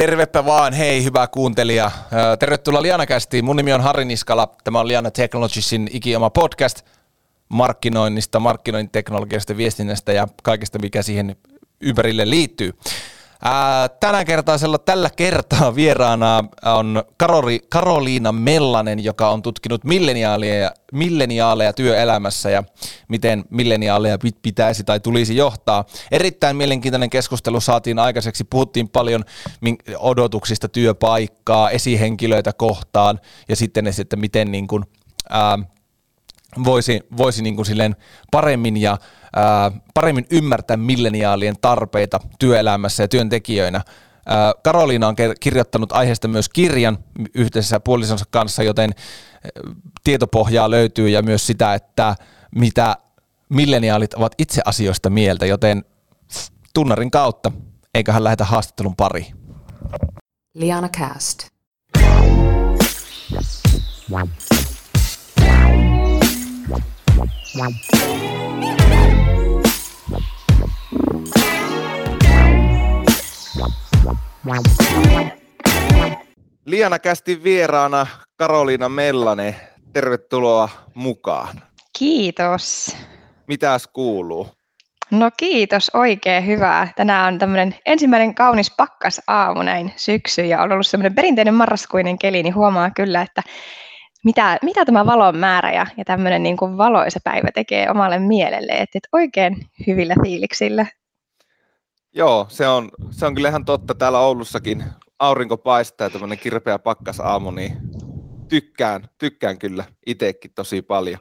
Tervepä vaan, hei hyvä kuuntelija. Tervetuloa Liana-kästiin. Mun nimi on Harri Niskala. Tämä on Liana Technologiesin ikioma podcast markkinoinnista, markkinoinnin teknologiasta, viestinnästä ja kaikesta, mikä siihen ympärille liittyy. Ää, tänä kertaisella, tällä kertaa vieraana on Karoli, Karoliina Mellanen, joka on tutkinut milleniaaleja, milleniaaleja työelämässä ja miten milleniaaleja pitäisi tai tulisi johtaa. Erittäin mielenkiintoinen keskustelu saatiin aikaiseksi. Puhuttiin paljon odotuksista työpaikkaa, esihenkilöitä kohtaan ja sitten että miten niin kuin, ää, voisi, voisi niin kuin silleen paremmin ja paremmin ymmärtää milleniaalien tarpeita työelämässä ja työntekijöinä. Karoliina on kirjoittanut aiheesta myös kirjan yhteisessä puolisonsa kanssa, joten tietopohjaa löytyy ja myös sitä, että mitä milleniaalit ovat itse asioista mieltä, joten tunnarin kautta eiköhän lähetä haastattelun pari. Liana Cast. Liana kästi vieraana Karoliina Mellane. Tervetuloa mukaan. Kiitos. Mitäs kuuluu? No kiitos, oikein hyvää. Tänään on tämmöinen ensimmäinen kaunis pakkas aamu näin syksy ja on ollut semmoinen perinteinen marraskuinen keli, niin huomaa kyllä, että mitä, mitä tämä valon määrä ja, ja tämmöinen niin kuin valoisa päivä tekee omalle mielelle, että, että oikein hyvillä fiiliksillä. Joo, se on, se on kyllä ihan totta. Täällä Oulussakin aurinko paistaa ja tämmöinen kirpeä pakkas aamu, niin tykkään, tykkään kyllä itsekin tosi paljon.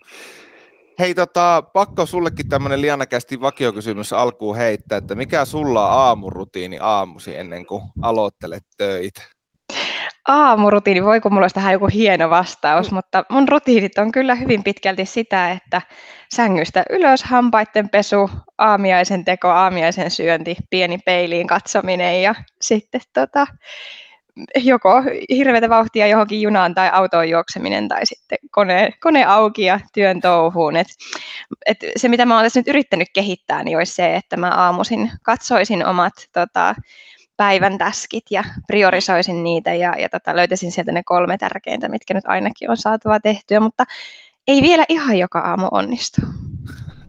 Hei, tota, pakko sullekin tämmöinen lianakästi vakiokysymys alkuun heittää, että mikä sulla on aamurutiini aamusi ennen kuin aloittelet töitä? Aamurutiini, voi kun mulla olisi tähän joku hieno vastaus, mm. mutta mun rutiinit on kyllä hyvin pitkälti sitä, että sängystä ylös, hampaiden pesu, aamiaisen teko, aamiaisen syönti, pieni peiliin katsominen ja sitten tota, joko hirveätä vauhtia johonkin junaan tai autoon juokseminen tai sitten kone, kone auki ja työn touhuun. Et, et se, mitä mä olen tässä nyt yrittänyt kehittää, niin olisi se, että mä aamuisin katsoisin omat tota, päivän täskit ja priorisoisin niitä ja, ja tota, löytäisin sieltä ne kolme tärkeintä, mitkä nyt ainakin on saatava tehtyä, mutta ei vielä ihan joka aamu onnistu.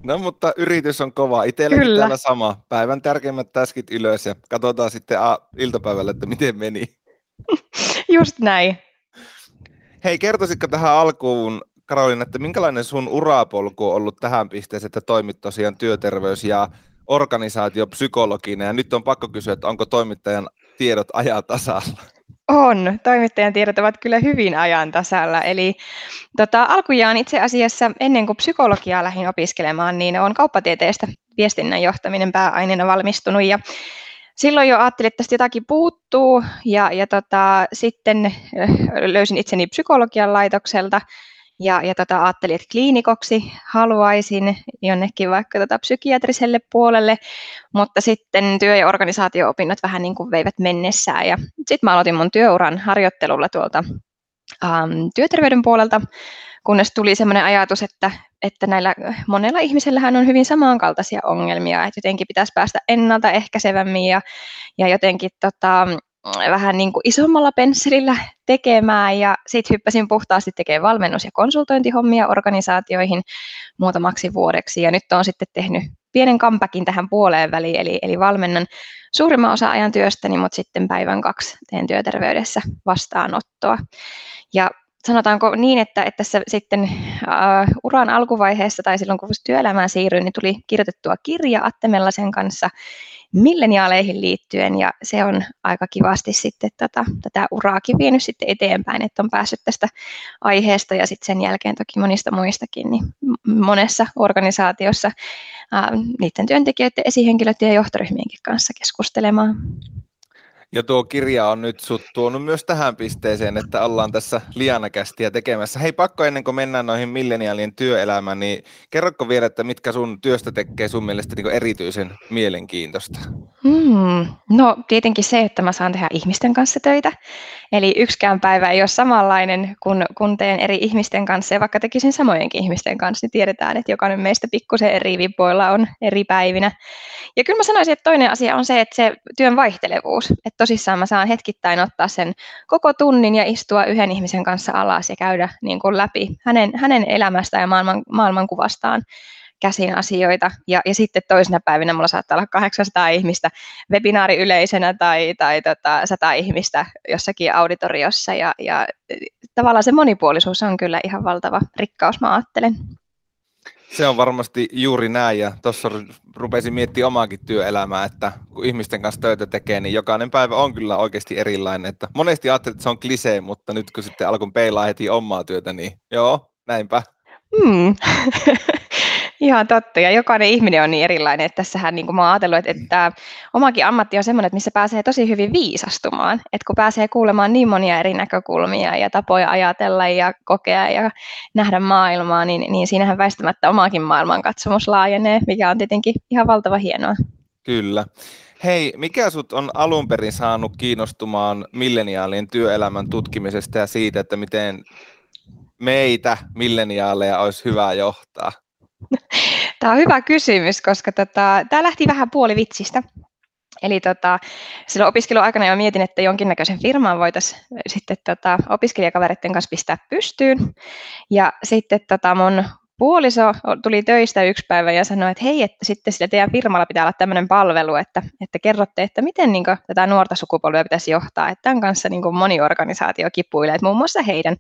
No mutta yritys on kova. Itselläkin Kyllä. täällä sama. Päivän tärkeimmät täskit ylös ja katsotaan sitten a- iltapäivällä, että miten meni. Just näin. Hei, kertoisitko tähän alkuun, Karolina, että minkälainen sun urapolku on ollut tähän pisteeseen, että toimit tosiaan työterveys- ja organisaatiopsykologina. Ja nyt on pakko kysyä, että onko toimittajan tiedot ajan tasalla? On, toimittajan tiedot ovat kyllä hyvin ajan tasalla. Eli tota, alkujaan itse asiassa ennen kuin psykologiaa lähdin opiskelemaan, niin olen kauppatieteestä viestinnän johtaminen pääaineena valmistunut. Ja silloin jo ajattelin, että tästä jotakin puuttuu. Ja, ja tota, sitten löysin itseni psykologian laitokselta ja, ja tota, ajattelin, että kliinikoksi haluaisin jonnekin vaikka tota, psykiatriselle puolelle, mutta sitten työ- ja organisaatio-opinnot vähän niin kuin veivät mennessään. Ja sitten mä aloitin mun työuran harjoittelulla tuolta ähm, työterveyden puolelta, kunnes tuli sellainen ajatus, että, että näillä monella ihmisellähän on hyvin samankaltaisia ongelmia, että jotenkin pitäisi päästä ennaltaehkäisevämmin ja, ja jotenkin tota, vähän niin kuin isommalla pensselillä tekemään ja sitten hyppäsin puhtaasti tekemään valmennus- ja konsultointihommia organisaatioihin muutamaksi vuodeksi ja nyt olen sitten tehnyt pienen kampakin tähän puoleen väliin, eli, eli valmennan suurimman osa ajan työstäni, mutta sitten päivän kaksi teen työterveydessä vastaanottoa. Ja sanotaanko niin, että, että tässä sitten uh, uran alkuvaiheessa tai silloin kun työelämään siirryin, niin tuli kirjoitettua kirja Atte sen kanssa milleniaaleihin liittyen ja se on aika kivasti sitten tätä, tätä uraakin vienyt sitten eteenpäin, että on päässyt tästä aiheesta ja sitten sen jälkeen toki monista muistakin, niin monessa organisaatiossa uh, niiden työntekijöiden, esihenkilöiden ja johtoryhmienkin kanssa keskustelemaan. Ja tuo kirja on nyt sut tuonut myös tähän pisteeseen, että ollaan tässä lianakästiä tekemässä. Hei, pakko ennen kuin mennään noihin milleniaalien työelämään, niin kerrotko vielä, että mitkä sun työstä tekee sun mielestä niin erityisen mielenkiintoista? Hmm. No tietenkin se, että mä saan tehdä ihmisten kanssa töitä. Eli yksikään päivä ei ole samanlainen, kun, kun teen eri ihmisten kanssa. Ja vaikka tekisin samojenkin ihmisten kanssa, niin tiedetään, että jokainen meistä pikkusen eri vipoilla on eri päivinä. Ja kyllä mä sanoisin, että toinen asia on se, että se työn vaihtelevuus. Tosissaan mä saan hetkittäin ottaa sen koko tunnin ja istua yhden ihmisen kanssa alas ja käydä niin kuin läpi hänen, hänen elämästä ja maailman, maailmankuvastaan käsin asioita. Ja, ja sitten toisena päivinä mulla saattaa olla 800 ihmistä webinaariyleisenä tai, tai tota, 100 ihmistä jossakin auditoriossa. Ja, ja tavallaan se monipuolisuus on kyllä ihan valtava rikkaus, mä ajattelen. Se on varmasti juuri näin ja tuossa rupesin miettimään omaakin työelämää, että kun ihmisten kanssa töitä tekee, niin jokainen päivä on kyllä oikeasti erilainen. Että monesti ajattelin, että se on klisee, mutta nyt kun sitten alkoi peilaa heti omaa työtä, niin joo, näinpä. Hmm. Ihan totta, ja jokainen ihminen on niin erilainen, että tässähän niin kuin mä oon ajatellut, että, että omakin ammatti on semmoinen, että missä pääsee tosi hyvin viisastumaan, että kun pääsee kuulemaan niin monia eri näkökulmia ja tapoja ajatella ja kokea ja nähdä maailmaa, niin, niin siinähän väistämättä omakin maailmankatsomus laajenee, mikä on tietenkin ihan valtava hienoa. Kyllä. Hei, mikä sut on alun perin saanut kiinnostumaan milleniaalien työelämän tutkimisesta ja siitä, että miten meitä milleniaaleja olisi hyvä johtaa? Tämä on hyvä kysymys, koska tota, tämä lähti vähän puolivitsistä. Eli tota, silloin opiskeluaikana jo mietin, että jonkinnäköisen firman voitaisiin sitten tota, opiskelijakavereiden kanssa pistää pystyyn. Ja sitten tota, mun puoliso tuli töistä yksi päivä ja sanoi, että hei, että sitten sillä teidän firmalla pitää olla tämmöinen palvelu, että, että kerrotte, että miten niin kuin, tätä nuorta sukupolvea pitäisi johtaa. Että tämän kanssa niin kuin moni organisaatio kipuilee, että muun muassa heidän,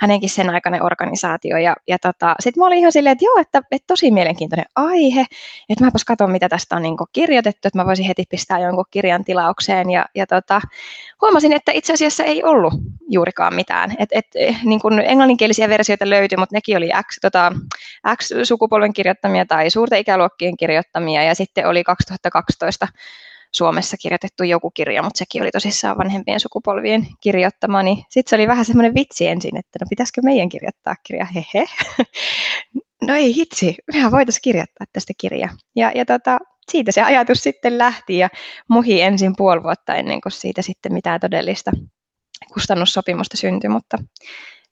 hänenkin sen aikainen organisaatio. Ja, ja tota, sitten mä olin ihan silleen, että joo, että, että tosi mielenkiintoinen aihe, että mäpäs katson, mitä tästä on niin kuin kirjoitettu, että mä voisin heti pistää jonkun kirjan tilaukseen. Ja, ja tota, huomasin, että itse asiassa ei ollut juurikaan mitään. Et, et, niin kuin englanninkielisiä versioita löytyi, mutta nekin oli X, tota, X-sukupolven kirjoittamia tai suurten ikäluokkien kirjoittamia, ja sitten oli 2012 Suomessa kirjoitettu joku kirja, mutta sekin oli tosissaan vanhempien sukupolvien kirjoittama, niin sitten se oli vähän semmoinen vitsi ensin, että no pitäisikö meidän kirjoittaa kirja, hehe. No ei hitsi, mehän voitaisiin kirjoittaa tästä kirja. Ja, ja tota, siitä se ajatus sitten lähti ja muhi ensin puoli vuotta ennen kuin siitä sitten mitään todellista kustannussopimusta syntyi, mutta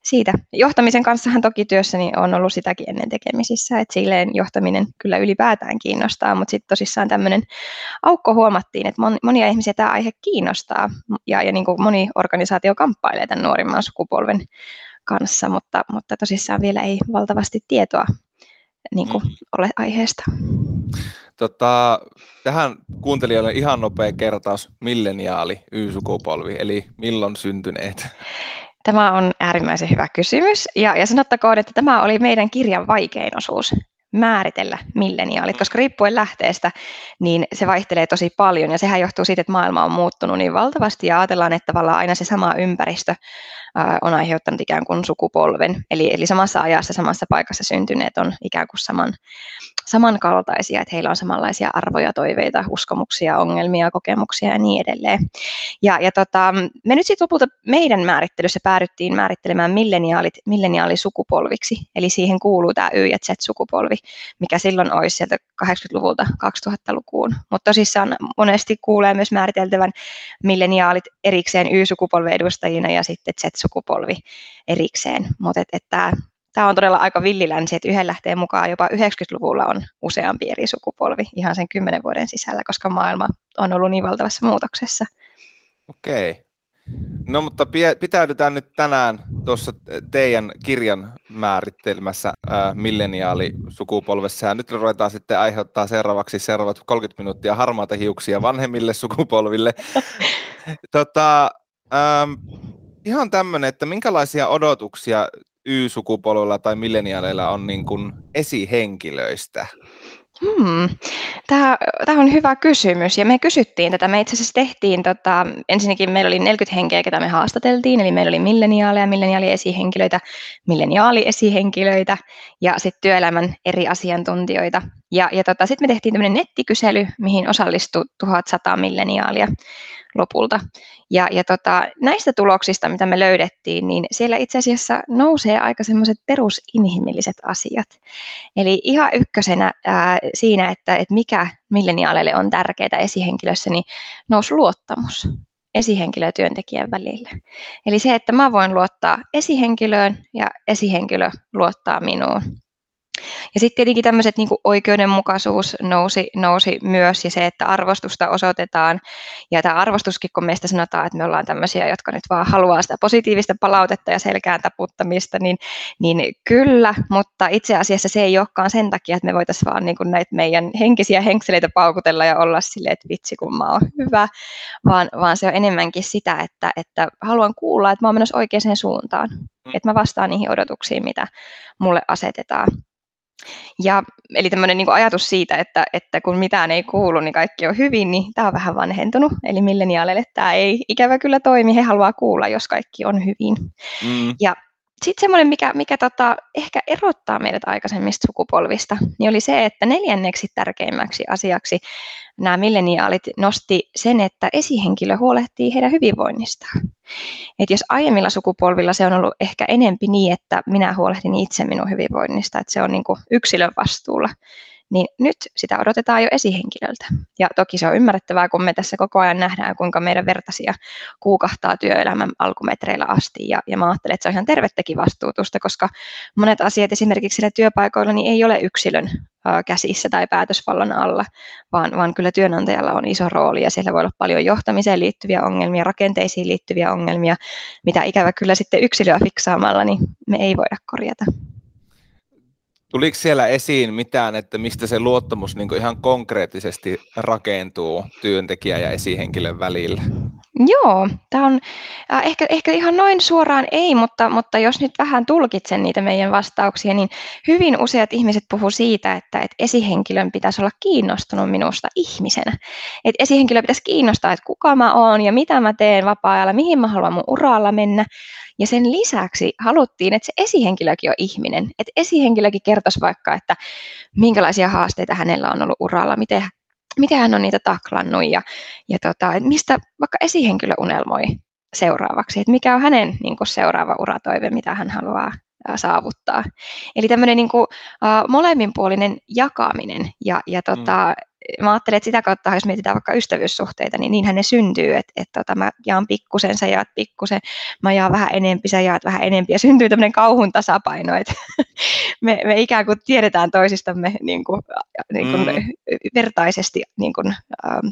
siitä. Johtamisen kanssahan toki työssäni on ollut sitäkin ennen tekemisissä, että silleen johtaminen kyllä ylipäätään kiinnostaa, mutta sitten tosissaan tämmöinen aukko huomattiin, että monia ihmisiä tämä aihe kiinnostaa ja, ja niin kuin moni organisaatio kamppailee tämän nuorimman sukupolven kanssa, mutta, mutta tosissaan vielä ei valtavasti tietoa niin kuin, mm. ole aiheesta. Tota, tähän kuuntelijoille ihan nopea kertaus, milleniaali Y-sukupolvi, eli milloin syntyneet? Tämä on äärimmäisen hyvä kysymys. Ja, ja sanottakoon, että tämä oli meidän kirjan vaikein osuus määritellä milleniaalit, koska riippuen lähteestä, niin se vaihtelee tosi paljon ja sehän johtuu siitä, että maailma on muuttunut niin valtavasti ja ajatellaan, että tavallaan aina se sama ympäristö on aiheuttanut ikään kuin sukupolven, eli, eli samassa ajassa, samassa paikassa syntyneet on ikään kuin saman, samankaltaisia, että heillä on samanlaisia arvoja, toiveita, uskomuksia, ongelmia, kokemuksia ja niin edelleen. Ja, ja tota, me nyt sitten lopulta meidän määrittelyssä päädyttiin määrittelemään milleniaalit milleniaalisukupolviksi, eli siihen kuuluu tämä Y- ja Z-sukupolvi, mikä silloin olisi sieltä 80-luvulta 2000-lukuun. Mutta tosissaan monesti kuulee myös määriteltävän milleniaalit erikseen Y-sukupolven edustajina ja sitten Z-sukupolvi erikseen. Mutta et, et tämä on todella aika villilänsi, että yhden lähteen mukaan jopa 90-luvulla on useampi eri sukupolvi ihan sen kymmenen vuoden sisällä, koska maailma on ollut niin valtavassa muutoksessa. Okei. No mutta pitäydytään nyt tänään tuossa teidän kirjan määrittelmässä äh, milleniaalisukupolvessa. Ja nyt ruvetaan sitten aiheuttaa seuraavaksi seuraavat 30 minuuttia harmaata hiuksia vanhemmille sukupolville. tota, ähm, ihan tämmöinen, että minkälaisia odotuksia Y-sukupolvella tai milleniaaleilla on niin kuin esihenkilöistä? Hmm. Tämä, tämä on hyvä kysymys ja me kysyttiin tätä. Me itse asiassa tehtiin, tota, ensinnäkin meillä oli 40 henkeä, ketä me haastateltiin, eli meillä oli milleniaaleja, milleniaaliesihenkilöitä, milleniaaliesihenkilöitä ja sitten työelämän eri asiantuntijoita. Ja, ja tota, sitten me tehtiin tämmöinen nettikysely, mihin osallistui 1100 milleniaalia lopulta. Ja, ja tota, näistä tuloksista, mitä me löydettiin, niin siellä itse asiassa nousee aika semmoiset perusinhimilliset asiat. Eli ihan ykkösenä ää, siinä, että, että mikä milleniaaleille on tärkeää esihenkilössä, niin nousi luottamus esihenkilö ja työntekijän välillä. Eli se, että mä voin luottaa esihenkilöön ja esihenkilö luottaa minuun. Ja sitten tietenkin tämmöiset niin oikeudenmukaisuus nousi, nousi myös ja se, että arvostusta osoitetaan. Ja tämä arvostuskin, kun meistä sanotaan, että me ollaan tämmöisiä, jotka nyt vaan haluaa sitä positiivista palautetta ja selkään taputtamista, niin, niin kyllä, mutta itse asiassa se ei olekaan sen takia, että me voitaisiin vaan niin näitä meidän henkisiä henkseleitä paukutella ja olla silleen, että vitsi kun mä oon hyvä, vaan, vaan se on enemmänkin sitä, että, että haluan kuulla, että mä oon menossa oikeaan suuntaan, mm. että mä vastaan niihin odotuksiin, mitä mulle asetetaan. Ja, eli tämmöinen niin ajatus siitä, että, että kun mitään ei kuulu, niin kaikki on hyvin, niin tämä on vähän vanhentunut. Eli milleniaaleille tämä ei ikävä kyllä toimi, he haluaa kuulla, jos kaikki on hyvin. Mm. Ja sitten semmoinen, mikä, mikä tota, ehkä erottaa meidät aikaisemmista sukupolvista, niin oli se, että neljänneksi tärkeimmäksi asiaksi nämä milleniaalit nosti sen, että esihenkilö huolehtii heidän hyvinvoinnistaan. Et jos aiemmilla sukupolvilla se on ollut ehkä enempi niin, että minä huolehdin itse minun hyvinvoinnista, että se on niin kuin yksilön vastuulla, niin nyt sitä odotetaan jo esihenkilöltä. Ja toki se on ymmärrettävää, kun me tässä koko ajan nähdään, kuinka meidän vertaisia kuukahtaa työelämän alkumetreillä asti. Ja, ja mä ajattelen, että se on ihan tervettäkin vastuutusta, koska monet asiat esimerkiksi siellä työpaikoilla niin ei ole yksilön käsissä tai päätösvallan alla, vaan, vaan kyllä työnantajalla on iso rooli ja siellä voi olla paljon johtamiseen liittyviä ongelmia, rakenteisiin liittyviä ongelmia, mitä ikävä kyllä sitten yksilöä fiksaamalla, niin me ei voida korjata. Tuliko siellä esiin mitään, että mistä se luottamus niin ihan konkreettisesti rakentuu työntekijä ja esihenkilön välillä? Joo, tämä on äh, ehkä, ehkä ihan noin suoraan ei, mutta, mutta jos nyt vähän tulkitsen niitä meidän vastauksia, niin hyvin useat ihmiset puhuu siitä, että, että esihenkilön pitäisi olla kiinnostunut minusta ihmisenä. Että esihenkilö pitäisi kiinnostaa, että kuka mä oon ja mitä mä teen vapaa-ajalla, mihin mä haluan mun uralla mennä. Ja sen lisäksi haluttiin, että se esihenkilökin on ihminen. Että esihenkilökin kertoisi vaikka, että minkälaisia haasteita hänellä on ollut uralla, miten, miten hän on niitä taklannut ja, ja tota, että mistä vaikka esihenkilö unelmoi seuraavaksi, että mikä on hänen niin kuin, seuraava uratoive, mitä hän haluaa saavuttaa. Eli tämmöinen niin kuin, uh, molemminpuolinen jakaminen ja, ja tota, mm mä ajattelen, että sitä kautta, jos mietitään vaikka ystävyyssuhteita, niin niinhän ne syntyy, että, että tota, mä jaan pikkusen, sä jaat pikkusen, mä jaan vähän enempi, sä jaat vähän enempi, ja syntyy tämmöinen kauhun tasapaino, että me, me ikään kuin tiedetään toisistamme niin kuin, niin kuin mm. vertaisesti niin kuin, ähm,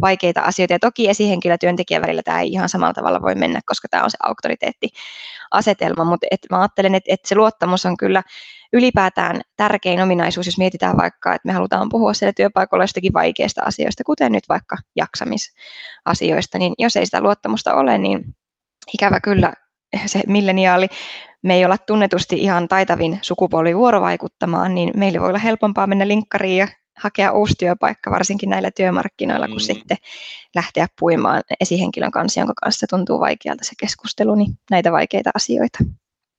vaikeita asioita, ja toki esihenkilö työntekijän välillä tämä ei ihan samalla tavalla voi mennä, koska tämä on se auktoriteettiasetelma, mutta et mä ajattelen, että, että se luottamus on kyllä ylipäätään tärkein ominaisuus, jos mietitään vaikka, että me halutaan puhua siellä työpaikalla jostakin vaikeista asioista, kuten nyt vaikka jaksamisasioista, niin jos ei sitä luottamusta ole, niin ikävä kyllä se milleniaali, me ei olla tunnetusti ihan taitavin sukupolvi vuorovaikuttamaan, niin meille voi olla helpompaa mennä linkkariin ja hakea uusi työpaikka, varsinkin näillä työmarkkinoilla, kun mm. sitten lähteä puimaan esihenkilön kanssa, jonka kanssa tuntuu vaikealta se keskustelu, niin näitä vaikeita asioita.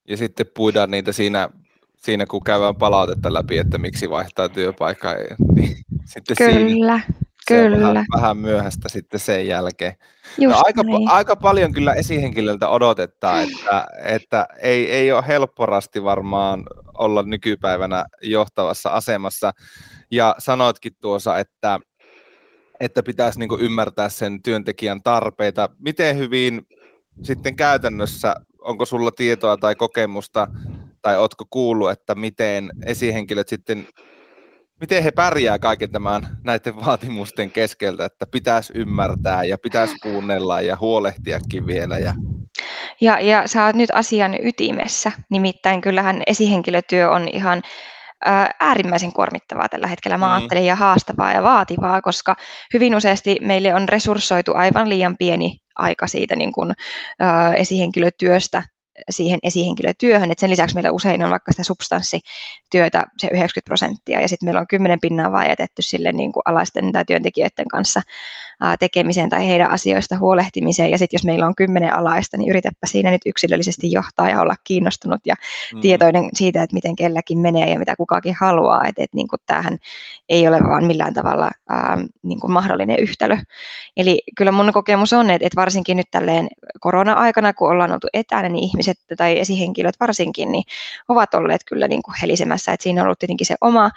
Ja sitten puidaan niitä siinä siinä kun käydään palautetta läpi, että miksi vaihtaa työpaikkaa, niin sitten kyllä, siinä, kyllä. vähän, vähän myöhäistä sitten sen jälkeen. no, aika, niin. aika paljon kyllä esihenkilöltä odotetaan, että, että ei, ei ole helpporasti varmaan olla nykypäivänä johtavassa asemassa. Ja sanoitkin tuossa, että, että pitäisi niin ymmärtää sen työntekijän tarpeita. Miten hyvin sitten käytännössä, onko sulla tietoa tai kokemusta tai ootko kuullut, että miten esihenkilöt sitten, miten he pärjää kaiken tämän näiden vaatimusten keskeltä, että pitäisi ymmärtää ja pitäisi kuunnella ja huolehtiakin vielä. Ja... Ja, ja sä oot nyt asian ytimessä, nimittäin kyllähän esihenkilötyö on ihan äärimmäisen kuormittavaa tällä hetkellä, mä mm. ajattelen, ja haastavaa ja vaativaa, koska hyvin useasti meille on resurssoitu aivan liian pieni aika siitä niin kuin, ä, esihenkilötyöstä siihen esihenkilötyöhön, että sen lisäksi meillä usein on vaikka sitä substanssityötä se 90 prosenttia, ja sitten meillä on 10 pinnaa vaan jätetty sille niin kuin alaisten tai työntekijöiden kanssa tekemiseen tai heidän asioista huolehtimiseen, ja sitten jos meillä on 10 alaista, niin yritäpä siinä nyt yksilöllisesti johtaa ja olla kiinnostunut ja mm. tietoinen siitä, että miten kelläkin menee ja mitä kukakin haluaa, että et, niin kuin tämähän ei ole vaan millään tavalla ää, niin kuin mahdollinen yhtälö. Eli kyllä mun kokemus on, että, että varsinkin nyt tälleen korona-aikana, kun ollaan oltu etänä, niin ihmiset ihmiset tai esihenkilöt varsinkin, niin ovat olleet kyllä niin kuin helisemässä. että siinä on ollut tietenkin se oma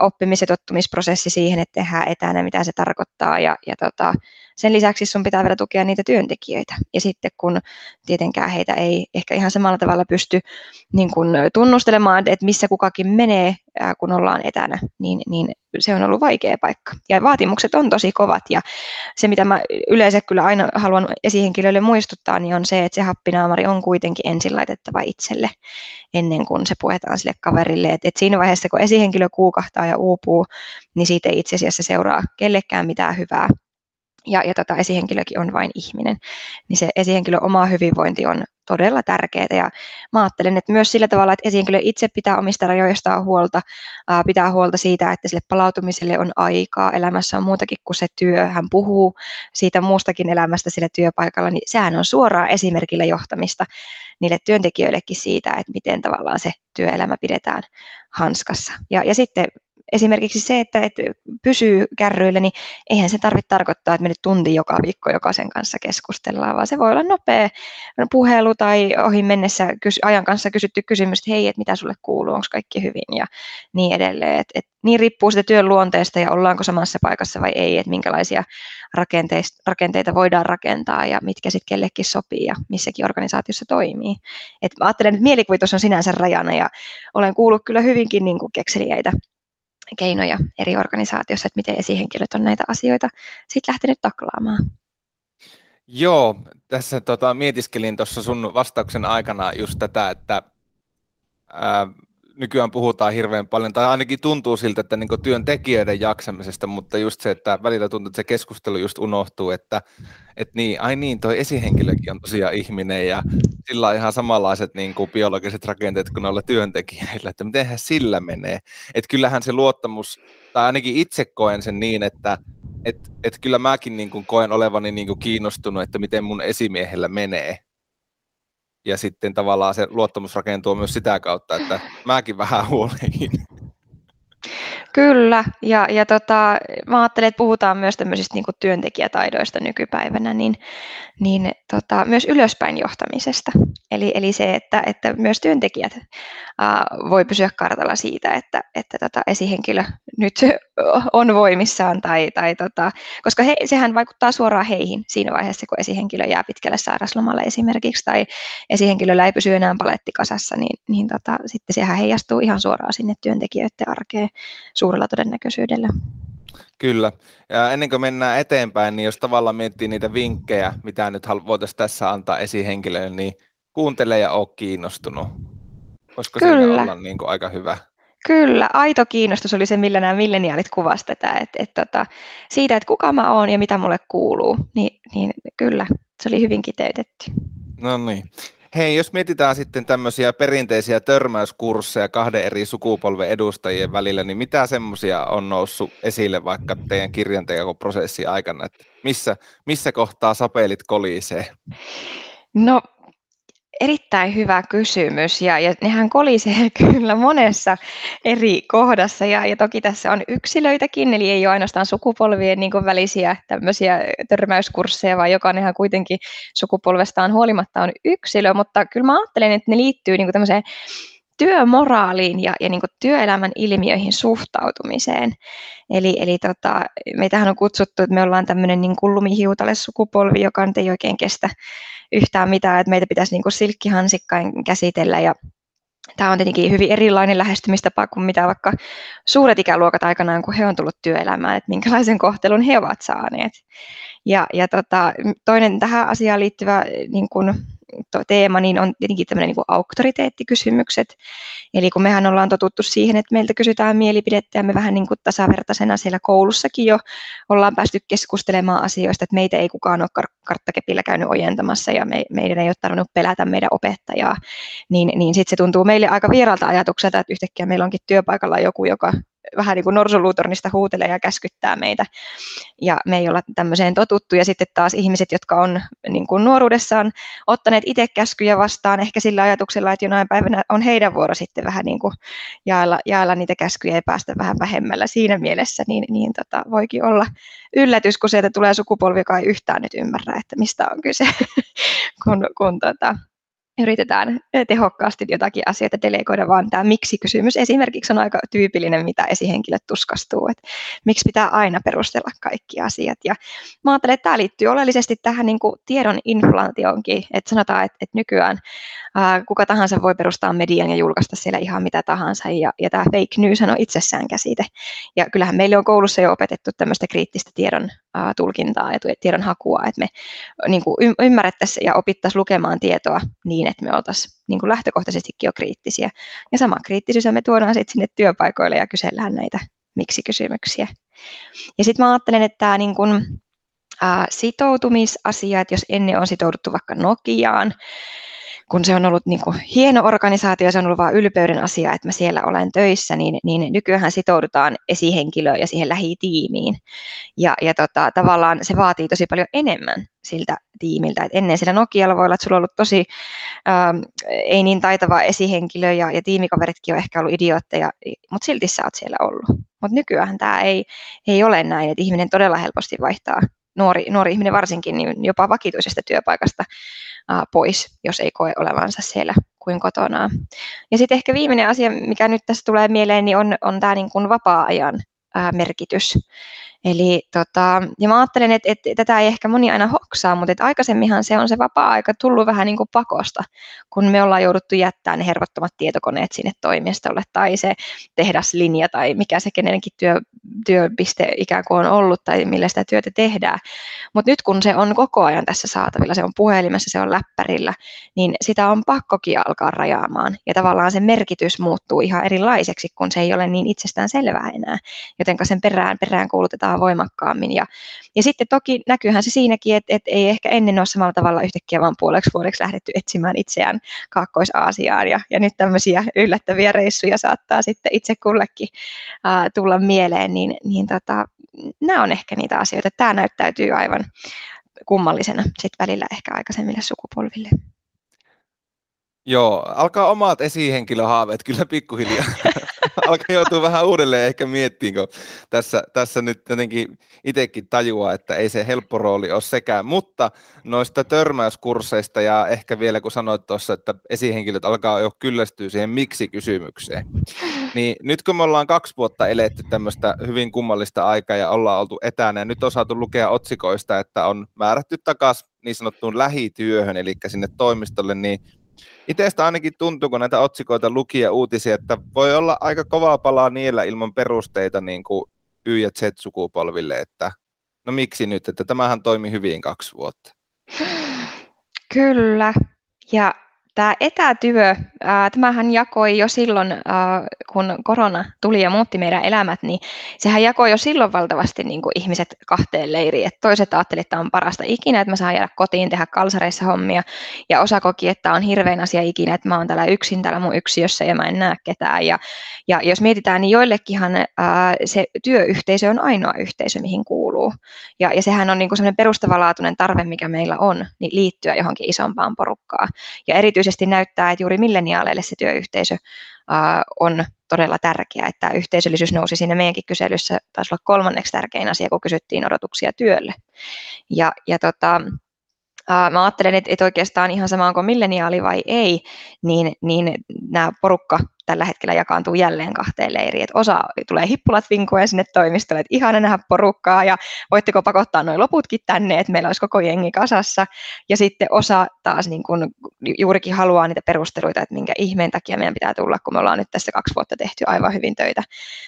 oppimis- ja tottumisprosessi siihen, että tehdään etänä, mitä se tarkoittaa. Ja, ja tota, sen lisäksi sun pitää vielä tukea niitä työntekijöitä. Ja sitten kun tietenkään heitä ei ehkä ihan samalla tavalla pysty niin kun tunnustelemaan, että missä kukakin menee, kun ollaan etänä, niin, niin se on ollut vaikea paikka. Ja vaatimukset on tosi kovat ja se, mitä mä yleensä kyllä aina haluan esihenkilöille muistuttaa, niin on se, että se happinaamari on kuitenkin ensin laitettava itselle ennen kuin se puetaan sille kaverille. Et, et siinä vaiheessa, kun esihenkilö kuukahtaa ja uupuu, niin siitä ei itse asiassa seuraa kellekään mitään hyvää, ja, ja tota, esihenkilökin on vain ihminen, niin se esihenkilön oma hyvinvointi on todella tärkeää. Ja mä ajattelen, että myös sillä tavalla, että esihenkilö itse pitää omista rajoistaan huolta, ää, pitää huolta siitä, että sille palautumiselle on aikaa, elämässä on muutakin kuin se työ, hän puhuu siitä muustakin elämästä sillä työpaikalla, niin sehän on suoraan esimerkillä johtamista niille työntekijöillekin siitä, että miten tavallaan se työelämä pidetään hanskassa. Ja, ja sitten esimerkiksi se, että, että pysyy kärryillä, niin eihän se tarvitse tarkoittaa, että me nyt tunti joka viikko jokaisen kanssa keskustellaan, vaan se voi olla nopea puhelu tai ohi mennessä ajan kanssa kysytty kysymys, että hei, että mitä sulle kuuluu, onko kaikki hyvin ja niin edelleen. Et, et, niin riippuu sitä työn luonteesta ja ollaanko samassa paikassa vai ei, että minkälaisia rakenteita voidaan rakentaa ja mitkä sitten kellekin sopii ja missäkin organisaatiossa toimii. Et mä ajattelen, että mielikuvitus on sinänsä rajana ja olen kuullut kyllä hyvinkin niin kuin kekseliäitä keinoja eri organisaatioissa, että miten esihenkilöt on näitä asioita sitten lähtenyt taklaamaan. Joo, tässä tota, mietiskelin tuossa sun vastauksen aikana just tätä, että ää, nykyään puhutaan hirveän paljon, tai ainakin tuntuu siltä, että niin työntekijöiden jaksamisesta, mutta just se, että välillä tuntuu, että se keskustelu just unohtuu, että, että niin, ai niin, toi esihenkilökin on tosiaan ihminen ja sillä on ihan samanlaiset niin kuin biologiset rakenteet kuin noilla työntekijöillä, että mitenhän sillä menee. Että kyllähän se luottamus, tai ainakin itse koen sen niin, että et, et kyllä mäkin niin kuin koen olevani niin kuin kiinnostunut, että miten mun esimiehellä menee ja sitten tavallaan se luottamus rakentuu myös sitä kautta, että mäkin vähän huolehin. Kyllä, ja, ja tota, mä ajattelen, että puhutaan myös tämmöisistä niin työntekijätaidoista nykypäivänä, niin, niin tota, myös ylöspäin johtamisesta. Eli, eli se, että, että myös työntekijät ää, voi pysyä kartalla siitä, että, että tota, esihenkilö nyt on voimissaan, tai, tai tota, koska he, sehän vaikuttaa suoraan heihin siinä vaiheessa, kun esihenkilö jää pitkälle sairaslomalle esimerkiksi, tai esihenkilöllä ei pysy enää palettikasassa, niin, niin tota, sitten sehän heijastuu ihan suoraan sinne työntekijöiden arkeen suurella todennäköisyydellä. Kyllä. Ja ennen kuin mennään eteenpäin, niin jos tavallaan miettii niitä vinkkejä, mitä nyt voitaisiin tässä antaa esihenkilöille, niin kuuntele ja ole kiinnostunut. Voisiko Kyllä. siinä olla niin kuin aika hyvä? Kyllä, aito kiinnostus oli se, millä nämä milleniaalit kuvasivat tätä, että, että, että siitä, että kuka mä oon ja mitä mulle kuuluu, niin, niin kyllä, se oli hyvin kiteytetty. No niin. Hei, jos mietitään sitten tämmöisiä perinteisiä törmäyskursseja kahden eri sukupolven edustajien välillä, niin mitä semmoisia on noussut esille vaikka teidän kirjantekoprosessin aikana, että missä, missä kohtaa sapelit kolisee? No erittäin hyvä kysymys ja, ja nehän kolisee kyllä monessa eri kohdassa ja, ja toki tässä on yksilöitäkin, eli ei ole ainoastaan sukupolvien niin kuin välisiä tämmöisiä törmäyskursseja, vaan jokainenhan kuitenkin sukupolvestaan huolimatta on yksilö, mutta kyllä mä ajattelen, että ne liittyy niin kuin tämmöiseen työmoraaliin ja, ja niin kuin työelämän ilmiöihin suhtautumiseen. Eli, eli tota, meitähän on kutsuttu, että me ollaan tämmöinen niin lumihiutale sukupolvi, joka ei oikein kestä yhtään mitään, että meitä pitäisi niin kuin silkkihansikkain käsitellä ja Tämä on tietenkin hyvin erilainen lähestymistapa kuin mitä vaikka suuret ikäluokat aikanaan, kun he on tullut työelämään, että minkälaisen kohtelun he ovat saaneet. Ja, ja tota, toinen tähän asiaan liittyvä niin kuin teema, niin on tietenkin tämmöinen niin auktoriteettikysymykset. Eli kun mehän ollaan totuttu siihen, että meiltä kysytään mielipidettä ja me vähän niin kuin tasavertaisena siellä koulussakin jo ollaan päästy keskustelemaan asioista, että meitä ei kukaan ole karttakepillä käynyt ojentamassa ja me, meidän ei ole tarvinnut pelätä meidän opettajaa, niin, niin sitten se tuntuu meille aika vieraalta ajatukselta, että yhtäkkiä meillä onkin työpaikalla joku, joka vähän niin kuin norsuluutornista huutelee ja käskyttää meitä. Ja me ei olla tämmöiseen totuttu. Ja sitten taas ihmiset, jotka on niin kuin nuoruudessaan ottaneet itse käskyjä vastaan, ehkä sillä ajatuksella, että jonain päivänä on heidän vuoro sitten vähän niin kuin jaella, jaella niitä käskyjä ja päästä vähän vähemmällä siinä mielessä, niin, niin tota, voikin olla yllätys, kun sieltä tulee sukupolvi, joka ei yhtään nyt ymmärrä, että mistä on kyse, kun, kun tota, yritetään tehokkaasti jotakin asioita delegoida, vaan tämä miksi-kysymys esimerkiksi on aika tyypillinen, mitä esihenkilöt tuskastuu, että miksi pitää aina perustella kaikki asiat. Ja mä ajattelen, että tämä liittyy oleellisesti tähän niin kuin tiedon inflaatioonkin, että sanotaan, että, että nykyään ää, kuka tahansa voi perustaa median ja julkaista siellä ihan mitä tahansa, ja, ja tämä fake news on itsessään käsite. Ja kyllähän meille on koulussa jo opetettu tämmöistä kriittistä tiedon ää, tulkintaa ja tiedon hakua, että me niin kuin ymmärrettäisiin ja opittaisiin lukemaan tietoa niin, että me oltaisiin niin kuin lähtökohtaisestikin jo kriittisiä. Ja sama kriittisyys me tuodaan sitten sinne työpaikoille ja kysellään näitä miksi-kysymyksiä. Ja sitten mä ajattelen, että tämä niin kuin, ää, sitoutumisasiat, jos ennen on sitouduttu vaikka Nokiaan, kun se on ollut niin kuin hieno organisaatio, se on ollut vain ylpeyden asia, että mä siellä olen töissä, niin, niin nykyään sitoudutaan esihenkilöön ja siihen lähitiimiin. Ja, ja tota, tavallaan se vaatii tosi paljon enemmän siltä tiimiltä. Et ennen sillä Nokialla voi olla, että sulla on ollut tosi ähm, ei niin taitava esihenkilö ja, ja tiimikaveritkin on ehkä ollut idiootteja, mutta silti sä oot siellä ollut. Mutta nykyään tämä ei, ei ole näin, että ihminen todella helposti vaihtaa nuori, nuori ihminen varsinkin niin jopa vakituisesta työpaikasta pois, jos ei koe olevansa siellä kuin kotona. Ja sitten ehkä viimeinen asia, mikä nyt tässä tulee mieleen, niin on, on tämä niin vapaa-ajan merkitys. Eli tota, ja mä ajattelen, että, että tätä ei ehkä moni aina hoksaa, mutta että aikaisemminhan se on se vapaa-aika tullut vähän niin kuin pakosta, kun me ollaan jouduttu jättämään ne hervottomat tietokoneet sinne toimistolle tai se tehdaslinja tai mikä se kenenkin työ, työpiste ikään kuin on ollut tai millä sitä työtä tehdään. Mutta nyt kun se on koko ajan tässä saatavilla, se on puhelimessa, se on läppärillä, niin sitä on pakkokin alkaa rajaamaan ja tavallaan se merkitys muuttuu ihan erilaiseksi, kun se ei ole niin itsestään selvää enää, jotenka sen perään, perään kuulutetaan kohtaa voimakkaammin. Ja, ja sitten toki näkyyhän se siinäkin, että, että ei ehkä ennen ole samalla tavalla yhtäkkiä vaan puoleksi vuodeksi lähdetty etsimään itseään Kaakkois-Aasiaan. Ja, ja nyt tämmöisiä yllättäviä reissuja saattaa sitten itse kullekin uh, tulla mieleen, niin, niin tota, nämä on ehkä niitä asioita. Tämä näyttäytyy aivan kummallisena sit välillä ehkä aikaisemmille sukupolville. Joo, alkaa omat esihenkilöhaaveet kyllä pikkuhiljaa. alkaa joutua vähän uudelleen ehkä miettimään, kun tässä, tässä nyt jotenkin itsekin tajuaa, että ei se helppo rooli ole sekään. Mutta noista törmäyskursseista ja ehkä vielä kun sanoit tuossa, että esihenkilöt alkaa jo kyllästyä siihen miksi-kysymykseen. Niin nyt kun me ollaan kaksi vuotta eletty tämmöistä hyvin kummallista aikaa ja ollaan oltu etänä ja nyt on saatu lukea otsikoista, että on määrätty takaisin niin sanottuun lähityöhön, eli sinne toimistolle, niin Itsestä ainakin tuntuu, kun näitä otsikoita luki ja uutisia, että voi olla aika kovaa palaa niillä ilman perusteita niin kuin Y- ja Z-sukupolville, että no miksi nyt, että tämähän toimi hyvin kaksi vuotta. Kyllä, ja Tämä etätyö, tämähän jakoi jo silloin, kun korona tuli ja muutti meidän elämät, niin sehän jakoi jo silloin valtavasti niin kuin ihmiset kahteen leiriin. Et toiset ajattelivat, että tämä on parasta ikinä, että mä saan jäädä kotiin tehdä kalsareissa hommia, ja osa koki, että tämä on hirveän asia ikinä, että mä oon täällä yksin täällä mun yksiössä ja mä en näe ketään. Ja, ja jos mietitään, niin joillekinhan se työyhteisö on ainoa yhteisö, mihin kuuluu. Ja, ja sehän on niin kuin sellainen perustavanlaatuinen tarve, mikä meillä on, niin liittyä johonkin isompaan porukkaan. Ja erityisesti erityisesti näyttää, että juuri milleniaaleille se työyhteisö on todella tärkeä, että yhteisöllisyys nousi siinä meidänkin kyselyssä, taisi olla kolmanneksi tärkein asia, kun kysyttiin odotuksia työlle. Ja, ja tota, mä ajattelen, että, että oikeastaan ihan sama onko milleniaali vai ei, niin, niin nämä porukka tällä hetkellä jakaantuu jälleen kahteen leiriin. Että osa tulee hippulat vinkuja sinne toimistolle, että ihana nähdä porukkaa ja voitteko pakottaa noin loputkin tänne, että meillä olisi koko jengi kasassa. Ja sitten osa taas niin kuin juurikin haluaa niitä perusteluita, että minkä ihmeen takia meidän pitää tulla, kun me ollaan nyt tässä kaksi vuotta tehty aivan hyvin töitä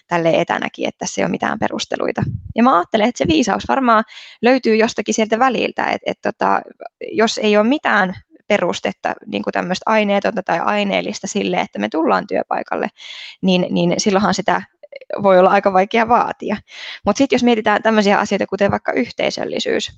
tälle etänäkin, että tässä ei ole mitään perusteluita. Ja mä ajattelen, että se viisaus varmaan löytyy jostakin sieltä väliltä, että, että tota, jos ei ole mitään perustetta, niin kuin tämmöistä aineetonta tai aineellista sille, että me tullaan työpaikalle, niin, niin silloinhan sitä voi olla aika vaikea vaatia. Mutta sitten jos mietitään tämmöisiä asioita, kuten vaikka yhteisöllisyys,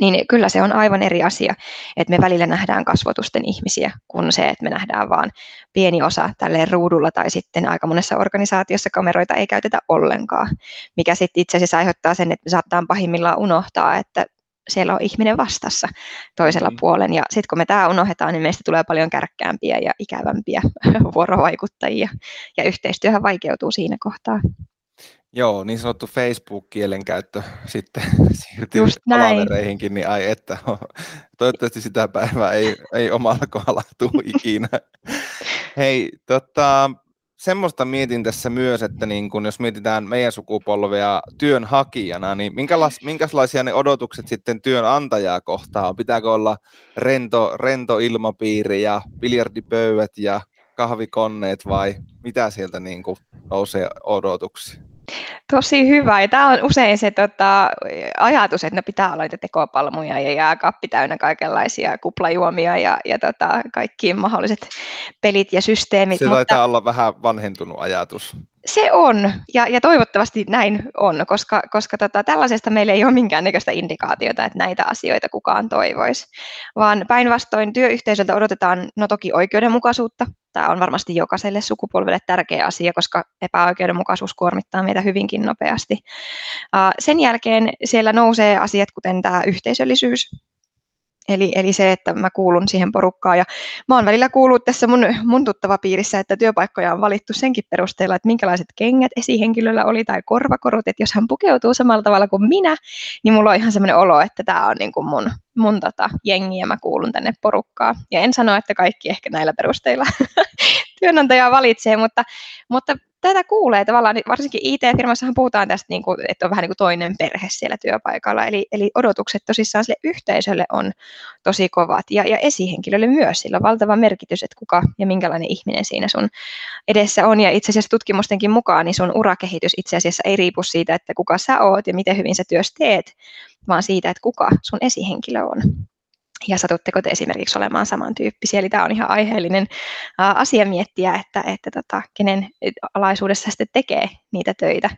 niin kyllä se on aivan eri asia, että me välillä nähdään kasvotusten ihmisiä, kuin se, että me nähdään vain pieni osa tälleen ruudulla tai sitten aika monessa organisaatiossa kameroita ei käytetä ollenkaan, mikä sitten itse asiassa aiheuttaa sen, että me saattaa pahimmillaan unohtaa, että siellä on ihminen vastassa toisella mm. puolen. Ja sitten kun me tämä unohdetaan, niin meistä tulee paljon kärkkäämpiä ja ikävämpiä vuorovaikuttajia. Ja yhteistyöhän vaikeutuu siinä kohtaa. Joo, niin sanottu Facebook-kielenkäyttö sitten siirtyy palavereihinkin, niin ai että, toivottavasti sitä päivää ei, ei omalla kohdalla tule ikinä. Hei, tota, semmoista mietin tässä myös, että niin kun jos mietitään meidän sukupolvea työnhakijana, niin minkälais, minkälaisia ne odotukset sitten työnantajaa kohtaan? Pitääkö olla rento, rento ilmapiiri ja biljardipöydät ja kahvikonneet vai mitä sieltä niin nousee odotuksia? Tosi hyvä. Ja tämä on usein se tota, ajatus, että ne pitää olla niitä tekopalmuja ja jääkaappi täynnä kaikenlaisia kuplajuomia ja, ja tota, kaikki mahdolliset pelit ja systeemit. Se mutta... taitaa olla vähän vanhentunut ajatus. Se on, ja, ja toivottavasti näin on, koska, koska tota, tällaisesta meillä ei ole minkäännäköistä indikaatiota, että näitä asioita kukaan toivoisi, vaan päinvastoin työyhteisöltä odotetaan no toki oikeudenmukaisuutta. Tämä on varmasti jokaiselle sukupolvelle tärkeä asia, koska epäoikeudenmukaisuus kuormittaa meitä hyvinkin nopeasti. Sen jälkeen siellä nousee asiat, kuten tämä yhteisöllisyys, Eli, eli se, että mä kuulun siihen porukkaan. Ja mä oon välillä kuullut tässä mun, mun tuttava piirissä, että työpaikkoja on valittu senkin perusteella, että minkälaiset kengät esihenkilöllä oli tai korvakorut, että jos hän pukeutuu samalla tavalla kuin minä, niin mulla on ihan semmoinen olo, että tämä on niin kuin mun, mun tota, jengi ja mä kuulun tänne porukkaan. Ja en sano, että kaikki ehkä näillä perusteilla työnantajaa valitsee, mutta, mutta tätä kuulee tavallaan, niin varsinkin IT-firmassahan puhutaan tästä, niin kuin, että on vähän niin kuin toinen perhe siellä työpaikalla, eli, eli odotukset tosissaan sille yhteisölle on tosi kovat, ja, ja esihenkilölle myös, sillä on valtava merkitys, että kuka ja minkälainen ihminen siinä sun edessä on, ja itse asiassa tutkimustenkin mukaan, niin sun urakehitys itse asiassa ei riipu siitä, että kuka sä oot ja miten hyvin sä työs teet, vaan siitä, että kuka sun esihenkilö on ja satutteko te esimerkiksi olemaan samantyyppisiä. Eli tämä on ihan aiheellinen asia miettiä, että, että tota, kenen alaisuudessa sitten tekee niitä töitä.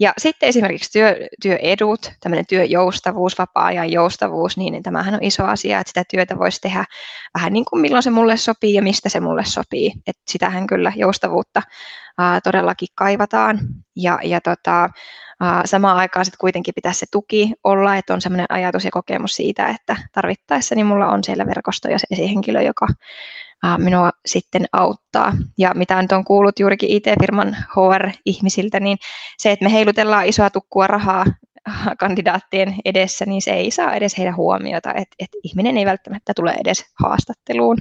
Ja sitten esimerkiksi työ, työedut, tämmöinen työjoustavuus, vapaa-ajan joustavuus, niin tämähän on iso asia, että sitä työtä voisi tehdä vähän niin kuin milloin se mulle sopii ja mistä se mulle sopii. Että sitähän kyllä joustavuutta ää, todellakin kaivataan. Ja, ja tota, samaan aikaan sitten kuitenkin pitäisi se tuki olla, että on sellainen ajatus ja kokemus siitä, että tarvittaessa niin mulla on siellä verkosto ja se esihenkilö, joka minua sitten auttaa. Ja mitä nyt on kuullut juurikin IT-firman HR-ihmisiltä, niin se, että me heilutellaan isoa tukkua rahaa kandidaattien edessä, niin se ei saa edes heidän huomiota, että, että ihminen ei välttämättä tule edes haastatteluun.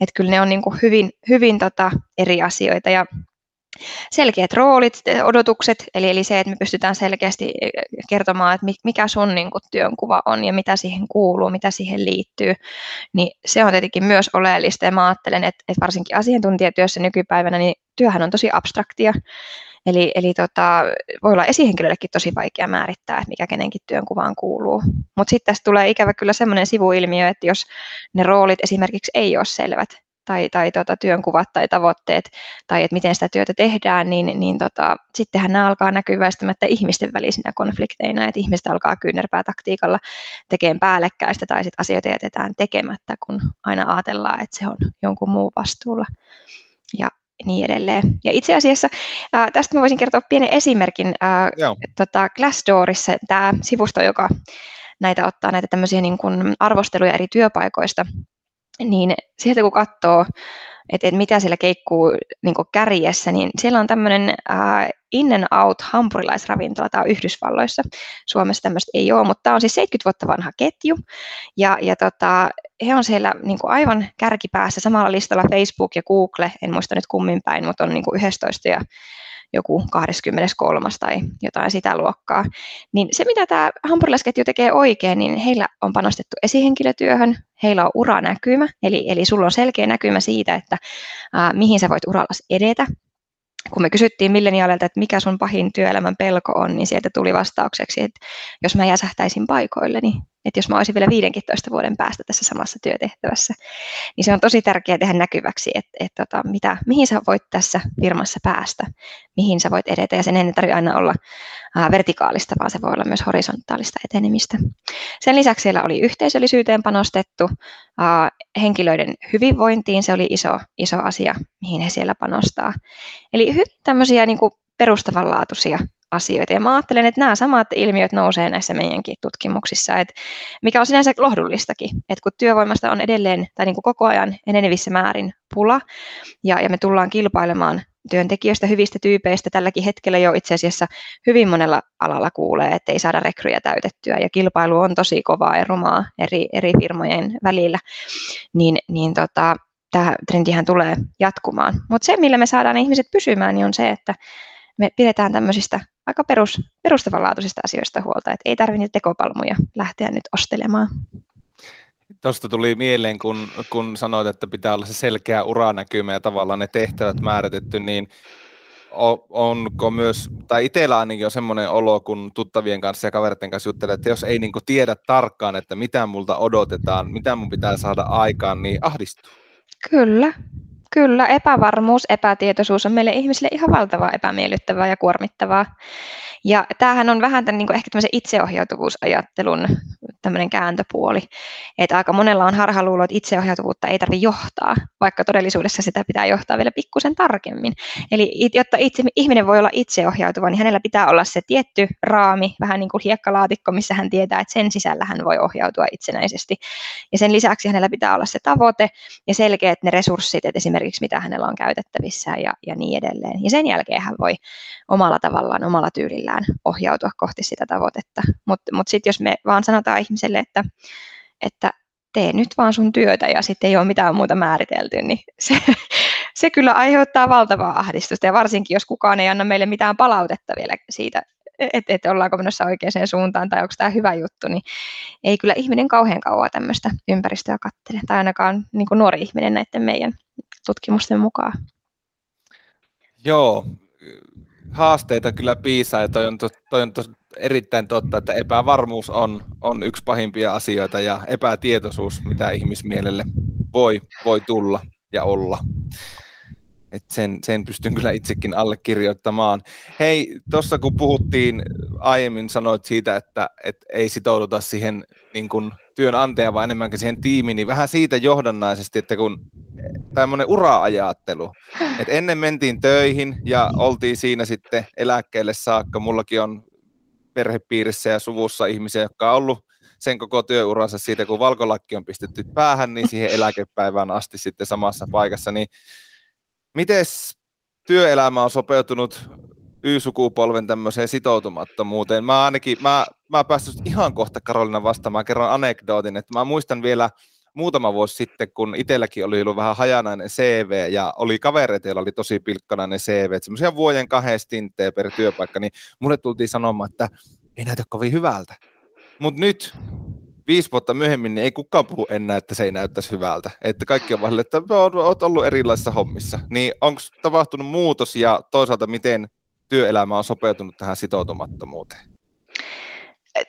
Että kyllä ne on niin kuin hyvin, hyvin tota eri asioita ja selkeät roolit, odotukset, eli, eli se, että me pystytään selkeästi eh, kertomaan, että mikä sun niin kuin, työnkuva on ja mitä siihen kuuluu, mitä siihen liittyy, niin se on tietenkin myös oleellista, ja mä ajattelen, että, että varsinkin asiantuntijatyössä nykypäivänä, niin työhän on tosi abstraktia, Eli, eli tota, voi olla esihenkilöllekin tosi vaikea määrittää, että mikä kenenkin työnkuvaan kuuluu. Mutta sitten tästä tulee ikävä kyllä sellainen sivuilmiö, että jos ne roolit esimerkiksi ei ole selvät, tai, tai tota, työnkuvat tai tavoitteet tai että miten sitä työtä tehdään, niin, niin tota, sittenhän nämä alkaa näkyä väistämättä ihmisten välisinä konflikteina, että ihmiset alkaa kyynärpää taktiikalla tekemään päällekkäistä tai sitten asioita jätetään tekemättä, kun aina ajatellaan, että se on jonkun muun vastuulla ja niin edelleen. Ja itse asiassa ää, tästä mä voisin kertoa pienen esimerkin. Ää, tota Glassdoorissa tämä sivusto, joka näitä ottaa näitä tämmöisiä niin kuin arvosteluja eri työpaikoista, niin sieltä kun katsoo, että, että mitä siellä keikkuu niin kärjessä, niin siellä on tämmöinen uh, In and Out hampurilaisravintola, tämä on Yhdysvalloissa. Suomessa tämmöistä ei ole, mutta tämä on siis 70 vuotta vanha ketju, ja, ja tota, he on siellä niin aivan kärkipäässä samalla listalla Facebook ja Google, en muista nyt kummin päin, mutta on niin kuin 11 ja joku 23. tai jotain sitä luokkaa. Niin se, mitä tämä hampurilaisketju tekee oikein, niin heillä on panostettu esihenkilötyöhön, heillä on uranäkymä, eli, eli sulla on selkeä näkymä siitä, että ää, mihin sä voit uralla edetä. Kun me kysyttiin milleniaaleilta, että mikä sun pahin työelämän pelko on, niin sieltä tuli vastaukseksi, että jos mä jäsähtäisin paikoille, niin että jos mä olisin vielä 15 vuoden päästä tässä samassa työtehtävässä, niin se on tosi tärkeää tehdä näkyväksi, että, että tota, mitä, mihin sä voit tässä firmassa päästä, mihin sä voit edetä, ja sen ei tarvitse aina olla vertikaalista, vaan se voi olla myös horisontaalista etenemistä. Sen lisäksi siellä oli yhteisöllisyyteen panostettu, henkilöiden hyvinvointiin, se oli iso, iso asia, mihin he siellä panostaa. Eli hyvin tämmöisiä niin kuin perustavanlaatuisia asioita. Ja mä ajattelen, että nämä samat ilmiöt nousee näissä meidänkin tutkimuksissa, että mikä on sinänsä lohdullistakin, että kun työvoimasta on edelleen tai niin kuin koko ajan enenevissä määrin pula, ja, ja me tullaan kilpailemaan työntekijöistä, hyvistä tyypeistä. Tälläkin hetkellä jo itse asiassa hyvin monella alalla kuulee, että ei saada rekryjä täytettyä ja kilpailu on tosi kovaa ja rumaa eri, eri firmojen välillä. Niin, niin tota, tämä trendihän tulee jatkumaan. Mutta se, millä me saadaan ihmiset pysymään, niin on se, että me pidetään tämmöisistä aika perus, perustavanlaatuisista asioista huolta, että ei tarvitse niitä tekopalmuja lähteä nyt ostelemaan. Tuosta tuli mieleen, kun, kun sanoit, että pitää olla se selkeä uranäkymä ja tavallaan ne tehtävät määritetty, niin onko myös, tai itsellä ainakin on semmoinen olo, kun tuttavien kanssa ja kaveritten kanssa juttelee, että jos ei niin tiedä tarkkaan, että mitä multa odotetaan, mitä mun pitää saada aikaan, niin ahdistuu. Kyllä, kyllä. Epävarmuus, epätietoisuus on meille ihmisille ihan valtavaa epämiellyttävää ja kuormittavaa. Ja tämähän on vähän tämän, niin kuin ehkä tämmöisen itseohjautuvuusajattelun tämmöinen kääntöpuoli, että aika monella on harhaluulo, että itseohjautuvuutta ei tarvitse johtaa, vaikka todellisuudessa sitä pitää johtaa vielä pikkusen tarkemmin. Eli jotta itse, ihminen voi olla itseohjautuva, niin hänellä pitää olla se tietty raami, vähän niin kuin hiekkalaatikko, missä hän tietää, että sen sisällä hän voi ohjautua itsenäisesti. Ja sen lisäksi hänellä pitää olla se tavoite ja selkeät ne resurssit, että esimerkiksi mitä hänellä on käytettävissä ja, ja niin edelleen. Ja sen jälkeen hän voi omalla tavallaan, omalla tyylillään ohjautua kohti sitä tavoitetta. Mutta mut sitten jos me vaan sanotaan ihmiselle, että, että tee nyt vaan sun työtä ja sitten ei ole mitään muuta määritelty, niin se, se kyllä aiheuttaa valtavaa ahdistusta ja varsinkin jos kukaan ei anna meille mitään palautetta vielä siitä, että et ollaanko menossa oikeaan suuntaan tai onko tämä hyvä juttu, niin ei kyllä ihminen kauhean kauan tämmöistä ympäristöä kattele, tai ainakaan niin nuori ihminen näiden meidän tutkimusten mukaan. Joo, haasteita kyllä piisaa ja toi on, to, toi on to, erittäin totta, että epävarmuus on, on yksi pahimpia asioita ja epätietoisuus, mitä ihmismielelle voi, voi tulla ja olla. Et sen, sen pystyn kyllä itsekin allekirjoittamaan. Hei, tuossa kun puhuttiin aiemmin, sanoit siitä, että et ei sitouduta siihen niin kun työnantaja, vaan enemmänkin siihen tiimiin, niin vähän siitä johdannaisesti, että kun tämmöinen ura-ajattelu, että ennen mentiin töihin ja oltiin siinä sitten eläkkeelle saakka. Mullakin on perhepiirissä ja suvussa ihmisiä, jotka on ollut sen koko työuransa siitä, kun valkolakki on pistetty päähän, niin siihen eläkepäivään asti sitten samassa paikassa. Niin miten työelämä on sopeutunut Y-sukupolven tämmöiseen sitoutumattomuuteen? Mä ainakin, mä, mä päästy ihan kohta Karolina vastaamaan, kerron anekdootin, että mä muistan vielä muutama vuosi sitten, kun itselläkin oli ollut vähän hajanainen CV ja oli kavereita, joilla oli tosi pilkkanainen CV, semmoisia vuoden kahden stinttejä per työpaikka, niin mulle tultiin sanomaan, että ei näytä kovin hyvältä. Mutta nyt viisi vuotta myöhemmin niin ei kukaan puhu enää, että se ei näyttäisi hyvältä. Että kaikki on vaan, että olet ollut erilaisissa hommissa. Niin onko tapahtunut muutos ja toisaalta miten työelämä on sopeutunut tähän sitoutumattomuuteen?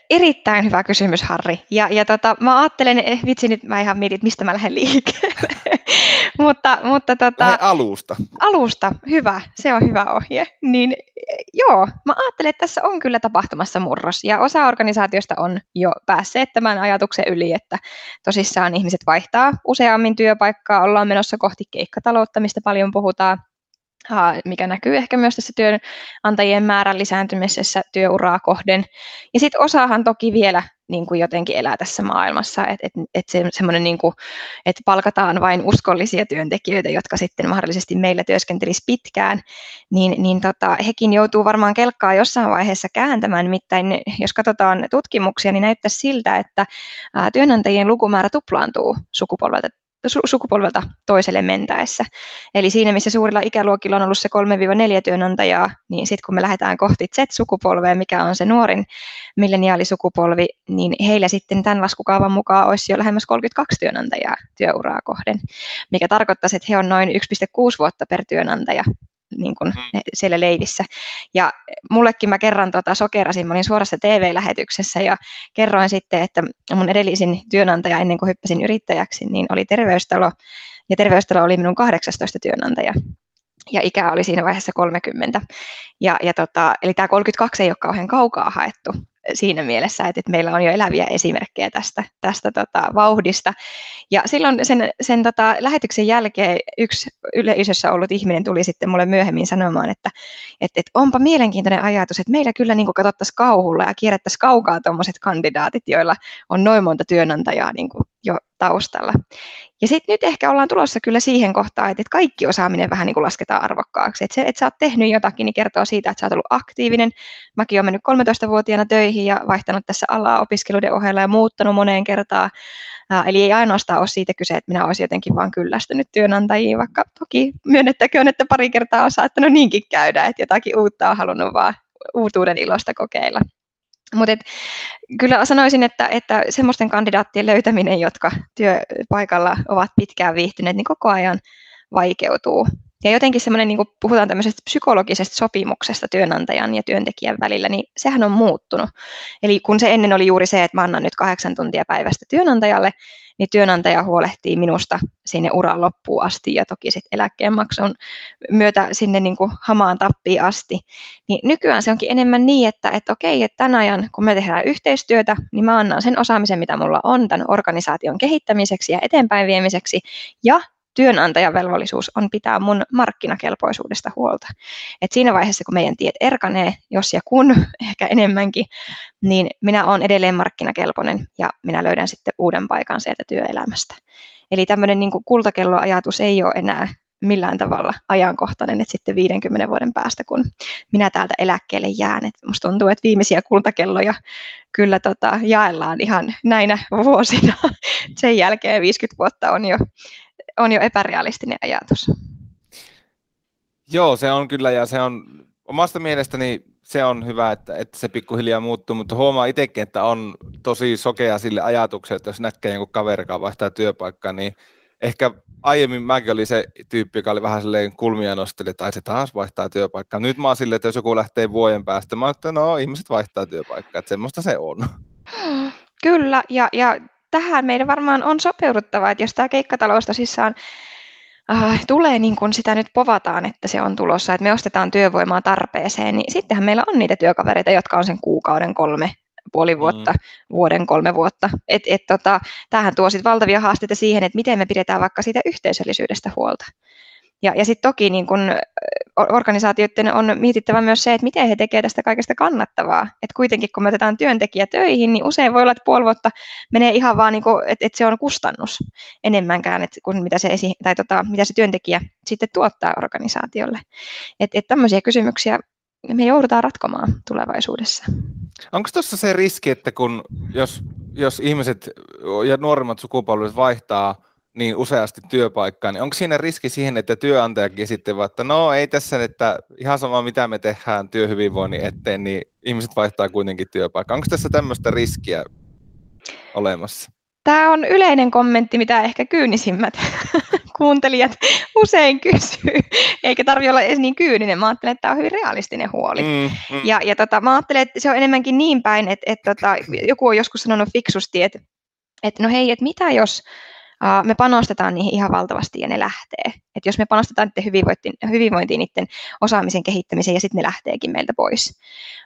Erittäin hyvä kysymys, Harri. Ja, ja tota, mä ajattelen, eh, vitsi nyt mä ihan mietin, mistä mä lähden liikkeelle. mutta, mutta tota, alusta. Alusta, hyvä, se on hyvä ohje. Niin joo, mä ajattelen, että tässä on kyllä tapahtumassa murros. Ja osa organisaatiosta on jo päässeet tämän ajatuksen yli, että tosissaan ihmiset vaihtaa useammin työpaikkaa, ollaan menossa kohti keikkataloutta, mistä paljon puhutaan mikä näkyy ehkä myös tässä työnantajien määrän lisääntymisessä työuraa kohden. Ja sitten osahan toki vielä niin kuin jotenkin elää tässä maailmassa, että et, et se, semmoinen, niin kuin, että palkataan vain uskollisia työntekijöitä, jotka sitten mahdollisesti meillä työskentelisi pitkään, niin, niin tota, hekin joutuu varmaan kelkkaa jossain vaiheessa kääntämään. Nimittäin jos katsotaan tutkimuksia, niin näyttää siltä, että työnantajien lukumäärä tuplaantuu sukupolvelta sukupolvelta toiselle mentäessä. Eli siinä, missä suurilla ikäluokilla on ollut se 3-4 työnantajaa, niin sitten kun me lähdetään kohti Z-sukupolvea, mikä on se nuorin milleniaalisukupolvi, niin heillä sitten tämän laskukaavan mukaan olisi jo lähemmäs 32 työnantajaa työuraa kohden, mikä tarkoittaisi, että he on noin 1,6 vuotta per työnantaja niin kuin mm. siellä leivissä. Ja mullekin mä kerran tota, sokerasin, mä olin suorassa TV-lähetyksessä ja kerroin sitten, että mun edellisin työnantaja ennen kuin hyppäsin yrittäjäksi, niin oli terveystalo, ja terveystalo oli minun 18 työnantaja ja ikä oli siinä vaiheessa 30. Ja, ja tota, eli tämä 32 ei ole kauhean kaukaa haettu siinä mielessä, että, että meillä on jo eläviä esimerkkejä tästä, tästä tota, vauhdista. Ja silloin sen, sen tota, lähetyksen jälkeen yksi yleisössä ollut ihminen tuli sitten mulle myöhemmin sanomaan, että, että, että onpa mielenkiintoinen ajatus, että meillä kyllä niin katsottaisiin kauhulla ja kierrettäisiin kaukaa tuommoiset kandidaatit, joilla on noin monta työnantajaa niin kuin jo taustalla. Ja sitten nyt ehkä ollaan tulossa kyllä siihen kohtaan, että kaikki osaaminen vähän niin kuin lasketaan arvokkaaksi. Että se, että sä oot tehnyt jotakin, niin kertoo siitä, että sä oot ollut aktiivinen. Mäkin olen mennyt 13-vuotiaana töihin ja vaihtanut tässä alaa opiskeluiden ohella ja muuttanut moneen kertaan. Eli ei ainoastaan ole siitä kyse, että minä olisin jotenkin vaan kyllästynyt työnantajiin, vaikka toki myönnettäköön, että pari kertaa on saattanut niinkin käydä, että jotakin uutta on halunnut vaan uutuuden ilosta kokeilla. Mutta kyllä sanoisin, että, että semmoisten kandidaattien löytäminen, jotka työpaikalla ovat pitkään viihtyneet, niin koko ajan vaikeutuu. Ja jotenkin semmoinen, niin puhutaan tämmöisestä psykologisesta sopimuksesta työnantajan ja työntekijän välillä, niin sehän on muuttunut. Eli kun se ennen oli juuri se, että mä annan nyt kahdeksan tuntia päivästä työnantajalle, niin työnantaja huolehtii minusta sinne uran loppuun asti ja toki sitten eläkkeenmaksun myötä sinne niin kuin hamaan tappiin asti. Niin nykyään se onkin enemmän niin, että, että okei, että tämän ajan kun me tehdään yhteistyötä, niin mä annan sen osaamisen, mitä mulla on tämän organisaation kehittämiseksi ja eteenpäin viemiseksi ja työnantajan velvollisuus on pitää mun markkinakelpoisuudesta huolta. Et siinä vaiheessa, kun meidän tiet erkanee, jos ja kun, ehkä enemmänkin, niin minä olen edelleen markkinakelpoinen ja minä löydän sitten uuden paikan sieltä työelämästä. Eli tämmöinen niin kultakelloajatus ei ole enää millään tavalla ajankohtainen, että sitten 50 vuoden päästä, kun minä täältä eläkkeelle jään. että musta tuntuu, että viimeisiä kultakelloja kyllä tota, jaellaan ihan näinä vuosina. Sen jälkeen 50 vuotta on jo on jo epärealistinen ajatus. Joo, se on kyllä, ja se on omasta mielestäni se on hyvä, että, että se pikkuhiljaa muuttuu, mutta huomaa itsekin, että on tosi sokea sille ajatukselle, että jos näkee jonkun kaverikaan vaihtaa työpaikkaa, niin ehkä aiemmin mäkin oli se tyyppi, joka oli vähän silleen kulmia nosteli, että se taas vaihtaa työpaikkaa. Nyt mä oon silleen, että jos joku lähtee vuoden päästä, mä oon, että no ihmiset vaihtaa työpaikkaa, että semmoista se on. Kyllä, ja, ja tähän meidän varmaan on sopeuduttava, että jos tämä keikkatalous tosissaan äh, tulee niin kuin sitä nyt povataan, että se on tulossa, että me ostetaan työvoimaa tarpeeseen, niin sittenhän meillä on niitä työkavereita, jotka on sen kuukauden kolme puoli vuotta, mm. vuoden kolme vuotta. Et, et tota, tämähän tuo sitten valtavia haasteita siihen, että miten me pidetään vaikka siitä yhteisöllisyydestä huolta. Ja, ja sitten toki niin kun organisaatioiden on mietittävä myös se, että miten he tekevät tästä kaikesta kannattavaa. Että kuitenkin kun me otetaan työntekijä töihin, niin usein voi olla, että puoli vuotta menee ihan vaan, niin että, että se on kustannus enemmänkään, että kuin mitä se, esi- tai tota, mitä se työntekijä sitten tuottaa organisaatiolle. Että et tämmöisiä kysymyksiä me joudutaan ratkomaan tulevaisuudessa. Onko tuossa se riski, että kun jos, jos ihmiset ja nuoremmat sukupolvet vaihtaa niin useasti työpaikkaa, niin onko siinä riski siihen, että työnantajakin sitten vaan, että no ei tässä, että ihan sama mitä me tehdään työhyvinvoinnin eteen, niin ihmiset vaihtaa kuitenkin työpaikkaa. Onko tässä tämmöistä riskiä olemassa? Tämä on yleinen kommentti, mitä ehkä kyynisimmät kuuntelijat usein kysyy, eikä tarvitse olla edes niin kyyninen. Mä ajattelen, että tämä on hyvin realistinen huoli. Mm, mm. Ja, ja tota, mä ajattelen, että se on enemmänkin niin päin, että, että tota, joku on joskus sanonut fiksusti, että, että no hei, että mitä jos me panostetaan niihin ihan valtavasti ja ne lähtee. Et jos me panostetaan niiden hyvinvointiin, hyvinvointiin niiden osaamisen kehittämiseen ja sitten ne lähteekin meiltä pois.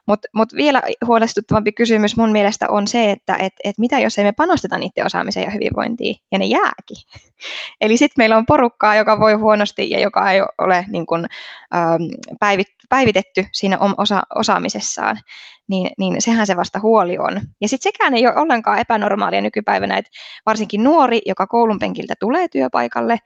Mutta mut vielä huolestuttavampi kysymys mun mielestä on se, että et, et mitä jos ei me panosteta niiden osaamiseen ja hyvinvointiin ja ne jääkin. Eli sitten meillä on porukkaa, joka voi huonosti ja joka ei ole niin kun, ähm, päivit, päivitetty siinä osa, osaamisessaan niin, niin sehän se vasta huoli on. Ja sitten sekään ei ole ollenkaan epänormaalia nykypäivänä, että varsinkin nuori, joka koulun penkiltä tulee työpaikalle,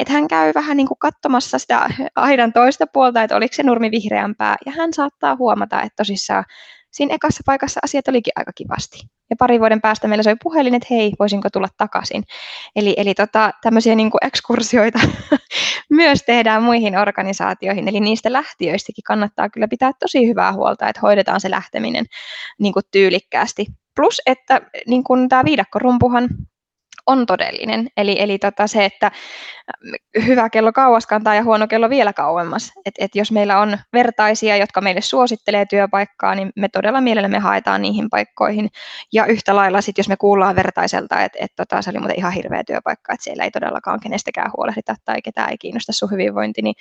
että hän käy vähän niin kuin katsomassa sitä aidan toista puolta, että oliko se nurmi vihreämpää, ja hän saattaa huomata, että tosissaan siinä ekassa paikassa asiat olikin aika kivasti. Ja pari vuoden päästä meillä soi puhelin, että hei, voisinko tulla takaisin. Eli, eli tota, tämmöisiä niin kuin ekskursioita myös tehdään muihin organisaatioihin. Eli niistä lähtiöistäkin kannattaa kyllä pitää tosi hyvää huolta, että hoidetaan se lähteminen niin kuin tyylikkäästi. Plus, että niin kuin tämä viidakkorumpuhan on todellinen. Eli, eli tota se, että hyvä kello kauas kantaa ja huono kello vielä kauemmas. Et, et jos meillä on vertaisia, jotka meille suosittelee työpaikkaa, niin me todella mielellämme haetaan niihin paikkoihin. Ja yhtä lailla sitten, jos me kuullaan vertaiselta, että et tota, se oli muuten ihan hirveä työpaikka, että siellä ei todellakaan kenestäkään huolehdita tai ketään ei kiinnosta sun hyvinvointi, niin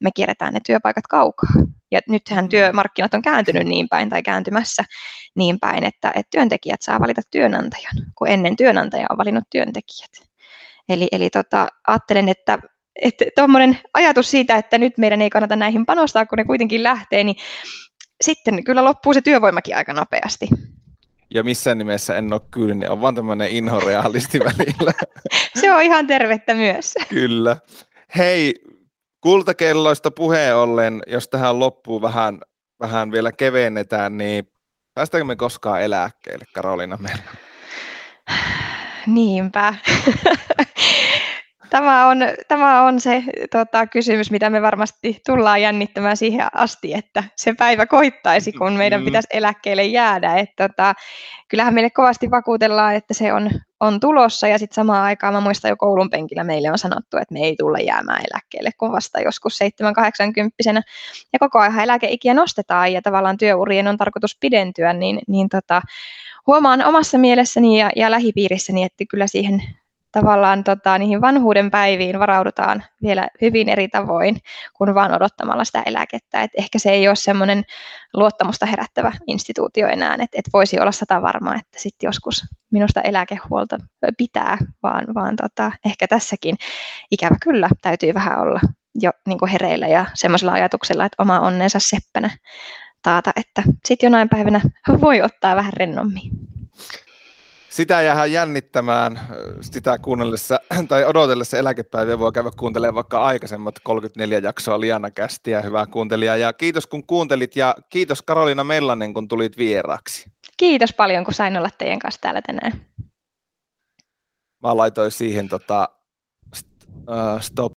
me kierretään ne työpaikat kaukaa. Ja nythän mm. työmarkkinat on kääntynyt niin päin tai kääntymässä niin päin, että, että työntekijät saa valita työnantajan, kun ennen työnantaja on valinnut työntekijät. Eli, eli tota, ajattelen, että että tuommoinen ajatus siitä, että nyt meidän ei kannata näihin panostaa, kun ne kuitenkin lähtee, niin sitten kyllä loppuu se työvoimakin aika nopeasti. ja missään nimessä en ole kyyninen, on vaan tämmöinen inhorealisti välillä. Se on ihan tervettä myös. Kyllä. Hei, kultakelloista puheen ollen, jos tähän loppuu vähän, vähän vielä kevennetään, niin päästäänkö me koskaan eläkkeelle, Karolina meillä? Niinpä. Tämä on, tämä on se tota, kysymys, mitä me varmasti tullaan jännittämään siihen asti, että se päivä koittaisi, kun meidän mm. pitäisi eläkkeelle jäädä. Et, tota, kyllähän meille kovasti vakuutellaan, että se on, on tulossa. Ja sitten samaan aikaan mä muistan jo koulun penkillä meille on sanottu, että me ei tulla jäämään eläkkeelle kun vasta joskus 7-80 ja koko ajan eläkeikiä nostetaan ja tavallaan työurien on tarkoitus pidentyä, niin, niin tota, huomaan omassa mielessäni ja, ja lähipiirissäni, että kyllä siihen tavallaan tota, niihin vanhuuden päiviin varaudutaan vielä hyvin eri tavoin kuin vaan odottamalla sitä eläkettä. Et ehkä se ei ole semmoinen luottamusta herättävä instituutio enää, että et voisi olla sata varma, että sitten joskus minusta eläkehuolta pitää, vaan, vaan tota, ehkä tässäkin ikävä kyllä täytyy vähän olla jo niin kuin hereillä ja semmoisella ajatuksella, että oma onnensa seppänä taata, että sitten jonain päivänä voi ottaa vähän rennommin sitä jäähän jännittämään sitä kuunnellessa tai odotellessa eläkepäiviä voi käydä kuuntelemaan vaikka aikaisemmat 34 jaksoa Liana Kästiä, hyvää kuuntelijaa. Ja kiitos kun kuuntelit ja kiitos Karolina Mellanen kun tulit vieraaksi. Kiitos paljon kun sain olla teidän kanssa täällä tänään. Mä laitoin siihen tota, st- uh, stop